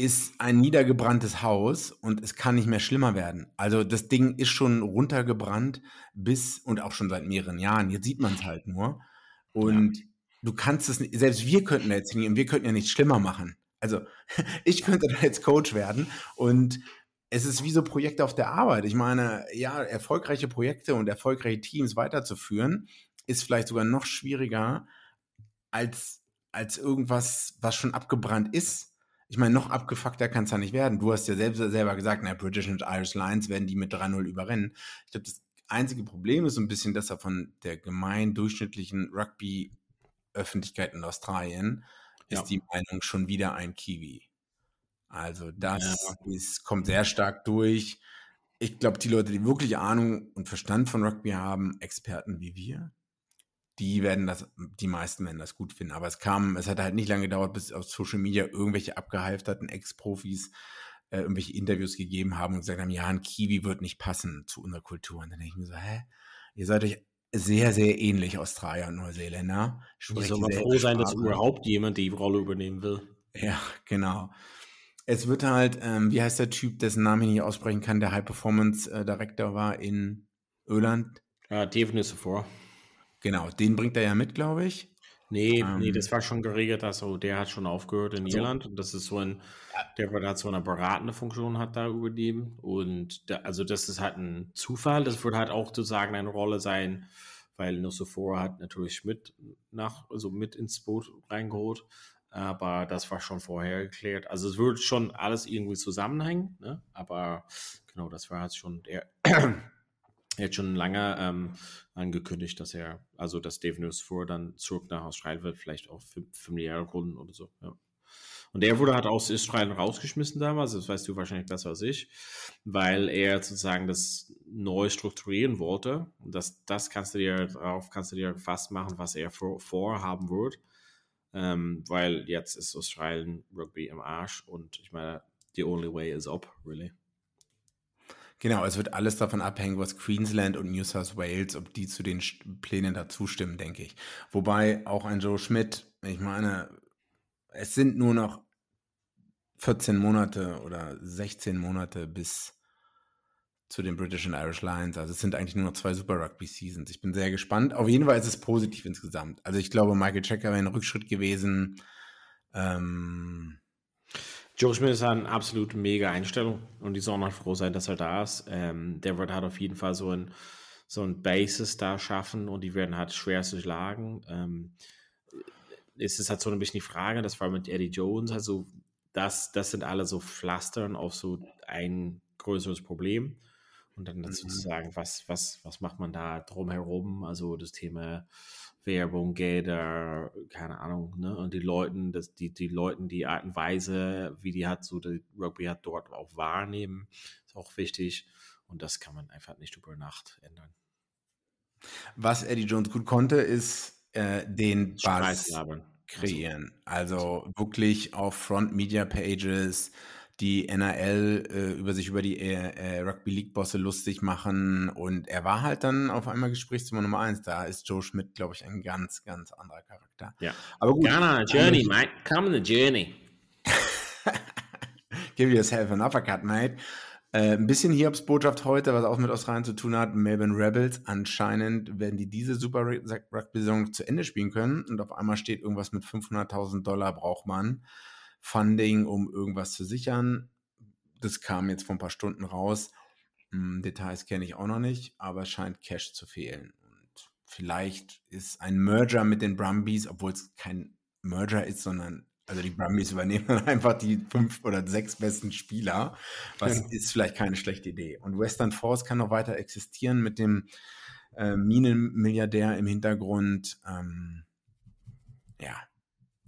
ist ein niedergebranntes Haus und es kann nicht mehr schlimmer werden. Also das Ding ist schon runtergebrannt bis und auch schon seit mehreren Jahren. Jetzt sieht man es halt nur. Und du kannst es nicht, selbst wir könnten jetzt hingehen wir könnten ja nichts schlimmer machen. Also ich könnte da jetzt Coach werden und es ist wie so Projekte auf der Arbeit. Ich meine, ja, erfolgreiche Projekte und erfolgreiche Teams weiterzuführen, ist vielleicht sogar noch schwieriger als, als irgendwas, was schon abgebrannt ist. Ich meine, noch abgefuckter kann es ja nicht werden. Du hast ja selbst, selber gesagt, na, British und Irish Lions werden die mit 3-0 überrennen. Ich glaube, das einzige Problem ist so ein bisschen, dass er von der gemein durchschnittlichen Rugby-Öffentlichkeit in Australien Ja. ist die Meinung schon wieder ein Kiwi. Also das Ja. ist, kommt sehr stark durch. Ich glaube, die Leute, die wirklich Ahnung und Verstand von Rugby haben, Experten wie wir, die werden das, die meisten werden das gut finden. Aber es kam, es hat halt nicht lange gedauert, bis auf Social Media irgendwelche abgehalfterten Ex-Profis äh, irgendwelche Interviews gegeben haben und gesagt haben, ja, ein Kiwi wird nicht passen zu unserer Kultur. Und dann denke ich mir so, hä? Ihr seid euch sehr, sehr ähnlich, Australier und Neuseeländer. Wie Sprecht soll man froh sein, dass überhaupt jemand die Rolle übernehmen will? Ja, genau. Es wird halt, ähm, wie heißt der Typ, dessen Namen ich nicht aussprechen kann, der High Performance äh, Director war in Irland? Ja, Devon ist vor. Genau, den bringt er ja mit, glaube ich. Nee, Ähm. nee, das war schon geregelt, also der hat schon aufgehört in So. Irland und das ist so ein, der halt so eine beratende Funktion hat da übernehmen und da, also das ist halt ein Zufall, das wird halt auch sozusagen eine Rolle sein, weil Nussofora hat natürlich mit nach, also mit ins Boot reingeholt, aber das war schon vorher geklärt, also es wird schon alles irgendwie zusammenhängen, ne? aber genau, das war halt schon der hat schon lange ähm, angekündigt, dass er, also dass Dave Nussfor dann zurück nach Australien wird, vielleicht auch für familiäre Gründen oder so. Ja. Und er wurde halt aus Australien rausgeschmissen damals, das weißt du wahrscheinlich besser als ich, weil er sozusagen das neu strukturieren wollte. Und das, das kannst du dir darauf kannst du dir fast machen, was er vor, vorhaben wird. Ähm, weil jetzt ist Australien Rugby im Arsch und ich meine, the only way is up, really. Genau, es wird alles davon abhängen, was Queensland und New South Wales, ob die zu den Plänen dazu stimmen, denke ich. Wobei auch ein Joe Schmidt, ich meine, es sind nur noch 14 Monate oder 16 Monate bis zu den British and Irish Lions. Also es sind eigentlich nur noch zwei Super Rugby Seasons. Ich bin sehr gespannt. Auf jeden Fall ist es positiv insgesamt. Also ich glaube, Michael Checker wäre ein Rückschritt gewesen. Ähm, Joe Schmidt ist eine absolut mega Einstellung und die sollen halt froh sein, dass er da ist. Ähm, der wird halt auf jeden Fall so ein, so ein Basis da schaffen und die werden halt schwer zu schlagen. Ähm, es ist halt so ein bisschen die Frage, das war mit Eddie Jones, also das, das sind alle so Pflastern auf so ein größeres Problem. Und dann dazu Mhm. zu sagen, was, was, was macht man da drumherum? Also das Thema Werbung, Gelder, keine Ahnung, ne? Und die Leuten, das, die, die Leuten, die Art und Weise, wie die hat, so die Rugby hat dort auch wahrnehmen, ist auch wichtig. Und das kann man einfach nicht über Nacht ändern. Was Eddie Jones gut konnte, ist äh, den Buzz labern. kreieren. Also wirklich auf Front Media Pages die NRL äh, über sich über die äh, äh, Rugby League Bosse lustig machen und er war halt dann auf einmal Gesprächsthema Nummer eins. Da ist Joe Schmidt, glaube ich, ein ganz, ganz anderer Charakter. Ja. Aber gut. Come on a journey, mate. Come on a journey. Give yourself an uppercut, mate. Äh, ein bisschen Hiobs Botschaft heute, was auch mit Australien zu tun hat. Melbourne Rebels. Anscheinend werden die diese Super Rugby-Saison zu Ende spielen können. Und auf einmal steht irgendwas mit 500.000 Dollar braucht man. Funding, um irgendwas zu sichern. Das kam jetzt vor ein paar Stunden raus. Hm, Details kenne ich auch noch nicht, aber es scheint Cash zu fehlen. Und vielleicht ist ein Merger mit den Brumbies, obwohl es kein Merger ist, sondern also die Brumbies übernehmen dann einfach die fünf oder sechs besten Spieler. Was Ja. ist vielleicht keine schlechte Idee. Und Western Force kann noch weiter existieren mit dem äh, Minenmilliardär im Hintergrund. Ähm, ja,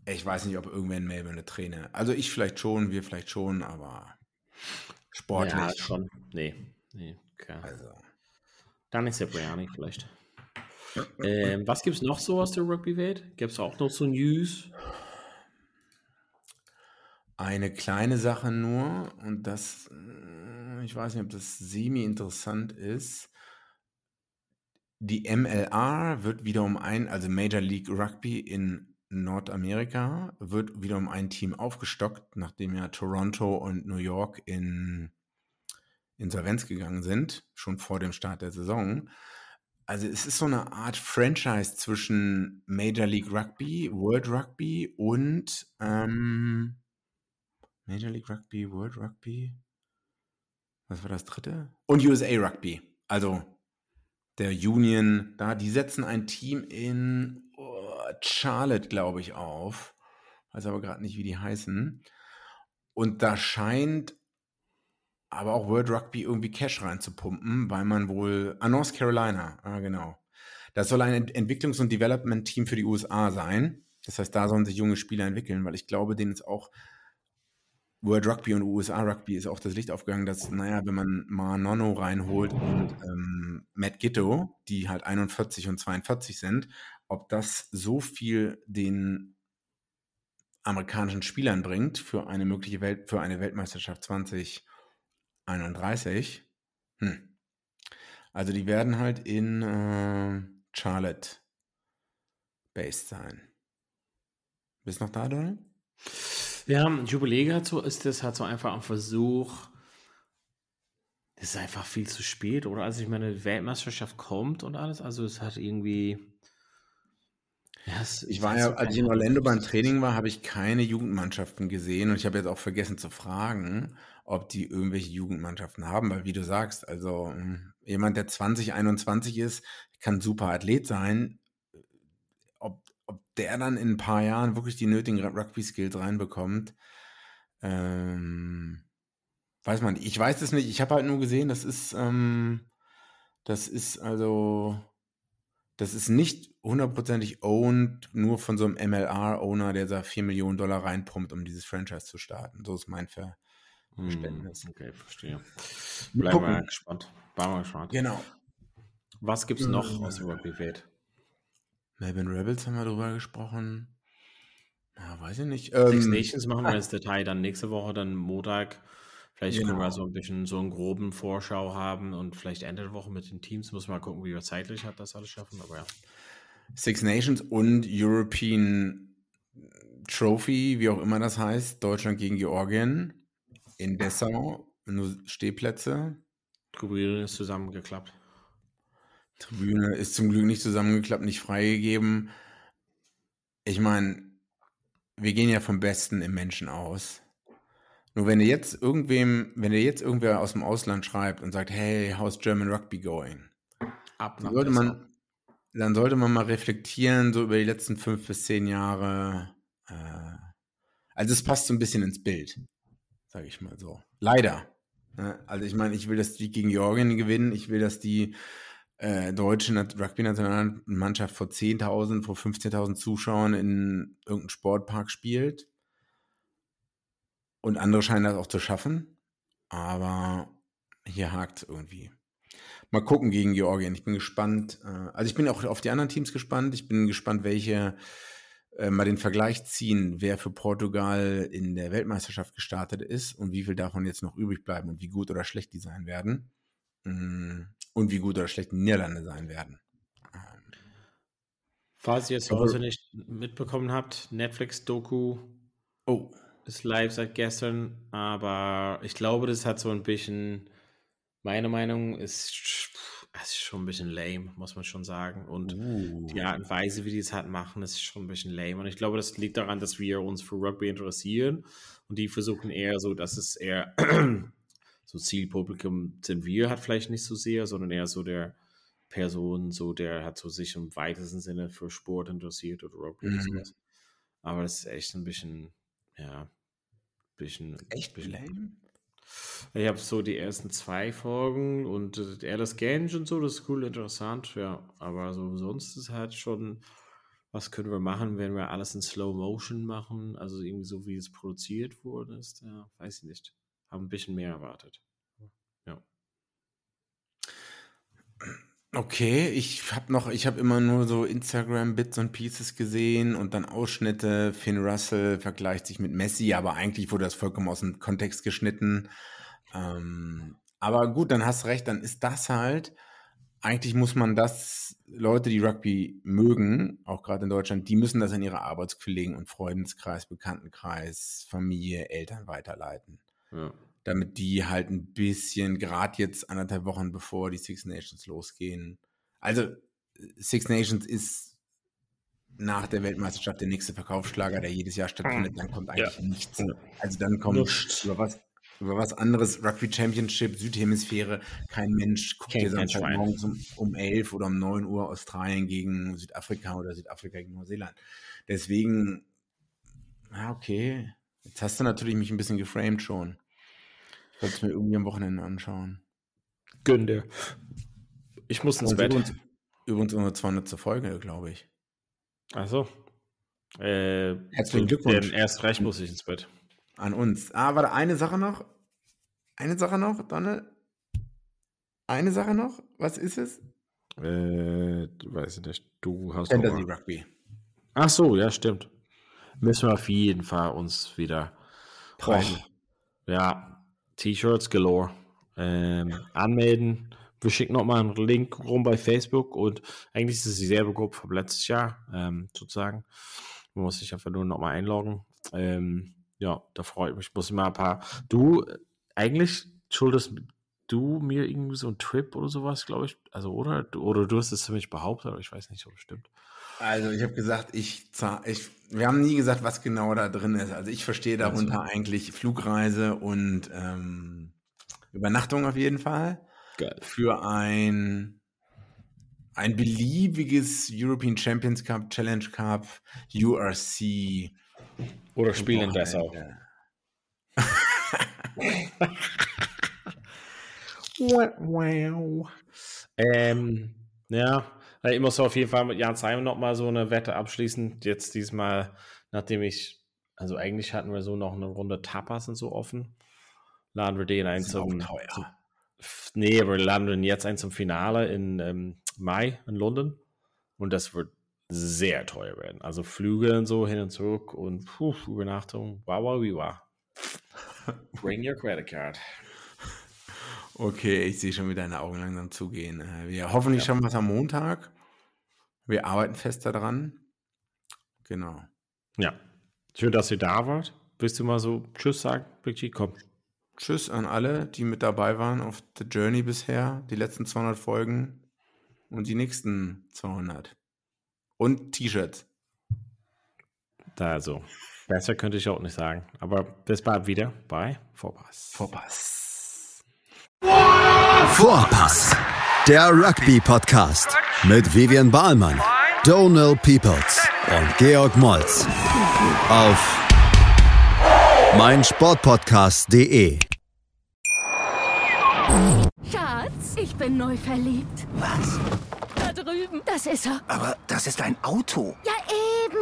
ich weiß nicht, ob irgendwer in Melbourne eine Träne. Also ich vielleicht schon, wir vielleicht schon, aber sportlich. Ja, schon. Nee. Nee, okay. Also, Dann ist der Briani vielleicht. ähm, was gibt es noch so aus der Rugby-Welt? Gibt es auch noch so News? eine kleine Sache nur und das, äh, ich weiß nicht, ob das semi-interessant ist. Die MLR wird wieder um ein, also Major League Rugby in Nordamerika, wird wieder um ein Team aufgestockt, nachdem ja Toronto und New York in Insolvenz gegangen sind, schon vor dem Start der Saison. Also es ist so eine Art Franchise zwischen Major League Rugby, World Rugby und ähm, Major League Rugby, World Rugby. Was war das dritte? Und USA Rugby. Also der Union, da, die setzen ein Team in Charlotte, glaube ich, auf. Weiß aber gerade nicht, wie die heißen. Und da scheint aber auch World Rugby irgendwie Cash reinzupumpen, weil man wohl. Ah, North Carolina, ah, genau. Das soll ein Ent- Entwicklungs- und Development-Team für die USA sein. Das heißt, da sollen sich junge Spieler entwickeln, weil ich glaube, denen ist auch World Rugby und USA Rugby ist auch das Licht aufgegangen, dass, naja, wenn man mal Nono reinholt und ähm, Matt Gitto, die halt 41 und 42 sind, ob das so viel den amerikanischen Spielern bringt für eine mögliche Welt, für eine Weltmeisterschaft 2031. Hm. Also die werden halt in äh, Charlotte based sein. Bist noch da, Donald? Ja, Jubiläe hat so, ist das halt so einfach ein Versuch. Es ist einfach viel zu spät, oder? Also ich meine, Weltmeisterschaft kommt und alles, also es hat irgendwie. Ja, es, Ich war ja, als ich in Orlando beim Training war, habe ich keine Jugendmannschaften gesehen und ich habe jetzt auch vergessen zu fragen, ob die irgendwelche Jugendmannschaften haben, weil wie du sagst, also mh, jemand, der 20, 21 ist, kann super Athlet sein. Ob, ob der dann in ein paar Jahren wirklich die nötigen Rugby-Skills reinbekommt, ähm, weiß man nicht. Ich weiß es nicht. Ich habe halt nur gesehen, das ist, ähm, das ist also, das ist nicht hundertprozentig owned, nur von so einem MLR-Owner, der da 4 Millionen Dollar reinpumpt, um dieses Franchise zu starten. So ist mein Ver Verständnis. Hm, okay, verstehe. Wir Bleiben wir gucken. gespannt. Bleiben wir gespannt. Genau. Was gibt es noch aus der Rugby-Welt? Melbourne Rebels haben wir drüber gesprochen. Ja, weiß ich nicht. Six Ähm, Nations machen wir das Detail dann nächste Woche, dann Montag. Vielleicht können Genau. wir so ein bisschen so einen groben Vorschau haben und vielleicht Ende der Woche mit den Teams. Muss mal gucken, wie wir zeitlich hat das alles schaffen. Aber ja. Six Nations und European Trophy, wie auch immer das heißt, Deutschland gegen Georgien in Dessau, nur Stehplätze. Tribüne ist zusammengeklappt. Tribüne ist zum Glück nicht zusammengeklappt, nicht freigegeben. Ich meine, wir gehen ja vom Besten im Menschen aus. Nur wenn ihr jetzt irgendwem, wenn ihr jetzt irgendwer aus dem Ausland schreibt und sagt, hey, how's German Rugby going? Ab Dann sollte man, dann sollte man mal reflektieren, so über die letzten fünf bis zehn Jahre. Äh, also es passt so ein bisschen ins Bild, sage ich mal so. Leider. Ne? Also ich meine, ich will, dass die gegen Georgien gewinnen. Ich will, dass die äh, deutsche Nat- Rugby-Nationalmannschaft vor 10.000, vor 15.000 Zuschauern in irgendeinem Sportpark spielt. Und andere scheinen das auch zu schaffen. Aber hier hakt irgendwie. Mal gucken gegen Georgien. Ich bin gespannt. Äh, also ich bin auch auf die anderen Teams gespannt. Ich bin gespannt, welche äh, mal den Vergleich ziehen, wer für Portugal in der Weltmeisterschaft gestartet ist und wie viel davon jetzt noch übrig bleiben und wie gut oder schlecht die sein werden. Mm, Und wie gut oder schlecht die Niederlande sein werden. Ähm, Falls ihr es Aber- heute nicht mitbekommen habt, Netflix-Doku Oh, ist live seit gestern, aber ich glaube, das hat so ein bisschen, meine Meinung ist, ist schon ein bisschen lame, muss man schon sagen. Und uh. die Art und Weise, wie die es halt machen, ist schon ein bisschen lame. Und ich glaube, das liegt daran, dass wir uns für Rugby interessieren und die versuchen eher so, dass es eher so Zielpublikum sind wir halt vielleicht nicht so sehr, sondern eher so der Person, so der hat so sich im weitesten Sinne für Sport interessiert oder Rugby oder Mhm. sowas. Aber das ist echt ein bisschen, ja, bisschen. Echt bisschen, lame? ich habe so die ersten zwei Folgen und äh, Alice Gange und so, das ist cool, interessant, ja. Aber so sonst ist halt schon, was können wir machen, wenn wir alles in Slow Motion machen? Also irgendwie so, wie es produziert worden ist, ja, weiß ich nicht. Haben ein bisschen mehr erwartet. Ja. Okay, ich habe noch, ich habe immer nur so Instagram-Bits und Pieces gesehen und dann Ausschnitte. Finn Russell vergleicht sich mit Messi, aber eigentlich wurde das vollkommen aus dem Kontext geschnitten. Ähm, aber gut, dann hast recht, dann ist das halt, eigentlich muss man das, Leute, die Rugby mögen, auch gerade in Deutschland, die müssen das in ihre Arbeitskollegen und Freundeskreis, Bekanntenkreis, Familie, Eltern weiterleiten ja. Damit die halt ein bisschen, gerade jetzt anderthalb Wochen bevor die Six Nations losgehen. Also Six Nations ist nach der Weltmeisterschaft der nächste Verkaufsschlager, der jedes Jahr stattfindet. Dann kommt eigentlich nichts. Also dann kommt Nichts. über was, über was anderes, Rugby Championship, Südhemisphäre, kein Mensch guckt rein. Samstagmorgens um, um 11 oder um 9 Uhr Australien gegen Südafrika oder Südafrika gegen Neuseeland. Deswegen, ja, okay. Jetzt hast du natürlich mich ein bisschen geframed schon. Ich wollte es mir irgendwie am Wochenende anschauen. Gönn dir. Ich muss ins Bett. Übrigens, übrigens unsere 200. Folge, glaube ich. Achso. Äh, Herzlichen so, Glückwunsch. Erst recht muss ich ins Bett. An uns. Ah, warte, eine Sache noch. Eine Sache noch, Donne. Eine Sache noch. Was ist es? Äh, weiß ich nicht. Du hast Fantasy Rugby. Ach so, ja, stimmt. Müssen wir auf jeden Fall uns wieder. Ja, T-Shirts galore. Ähm, anmelden. Wir schicken nochmal einen Link rum bei Facebook und eigentlich ist es dieselbe Gruppe vom letztes Jahr, ähm, sozusagen. Man muss sich einfach nur nochmal einloggen. Ähm, ja, da freue ich mich. Muss ich mal ein paar. Du, eigentlich schuldest du mir irgendwie so einen Trip oder sowas, glaube ich. Also, oder? Du- Oder du hast es für mich behauptet, aber ich weiß nicht, ob es stimmt. Also ich habe gesagt, ich, zahl- ich, wir haben nie gesagt, was genau da drin ist. Also ich verstehe darunter eigentlich Flugreise und ähm, Übernachtung auf jeden Fall. Geil. Für ein, ein beliebiges European Champions Cup, Challenge Cup, URC. Oder spielen in Dessau. Wow. Ähm, ja, ich muss auf jeden Fall mit Jan Simon nochmal so eine Wette abschließen. Jetzt diesmal, nachdem ich, also eigentlich hatten wir so noch eine Runde Tapas und so offen. Laden wir den ein zum. teuer. zum nee, aber wir laden den jetzt ein zum Finale in ähm, Mai in London. Und das wird sehr teuer werden. Also Flüge und so hin und zurück und puh, Übernachtung. Wow, wow, wie wow. Bring your credit card. Okay, ich sehe schon, wie deine Augen langsam zugehen. Äh, Wir hoffentlich schaffen wir es am Montag. Wir arbeiten fest daran. Genau. Ja. Schön, dass ihr da wart. Willst du mal so Tschüss sagen, G? Komm. Tschüss an alle, die mit dabei waren auf der Journey bisher, die letzten 200 Folgen und die nächsten 200. Und T-Shirts. Da also. Besser könnte ich auch nicht sagen. Aber bis bald wieder bei Vorpass. Vorpass. Vorpass, der Rugby-Podcast mit Vivian Bahlmann, Donal Peoples und Georg Moltz auf meinsportpodcast.de. Schatz, ich bin neu verliebt. Was? Da drüben. Das ist er. Aber das ist ein Auto. Ja, eben.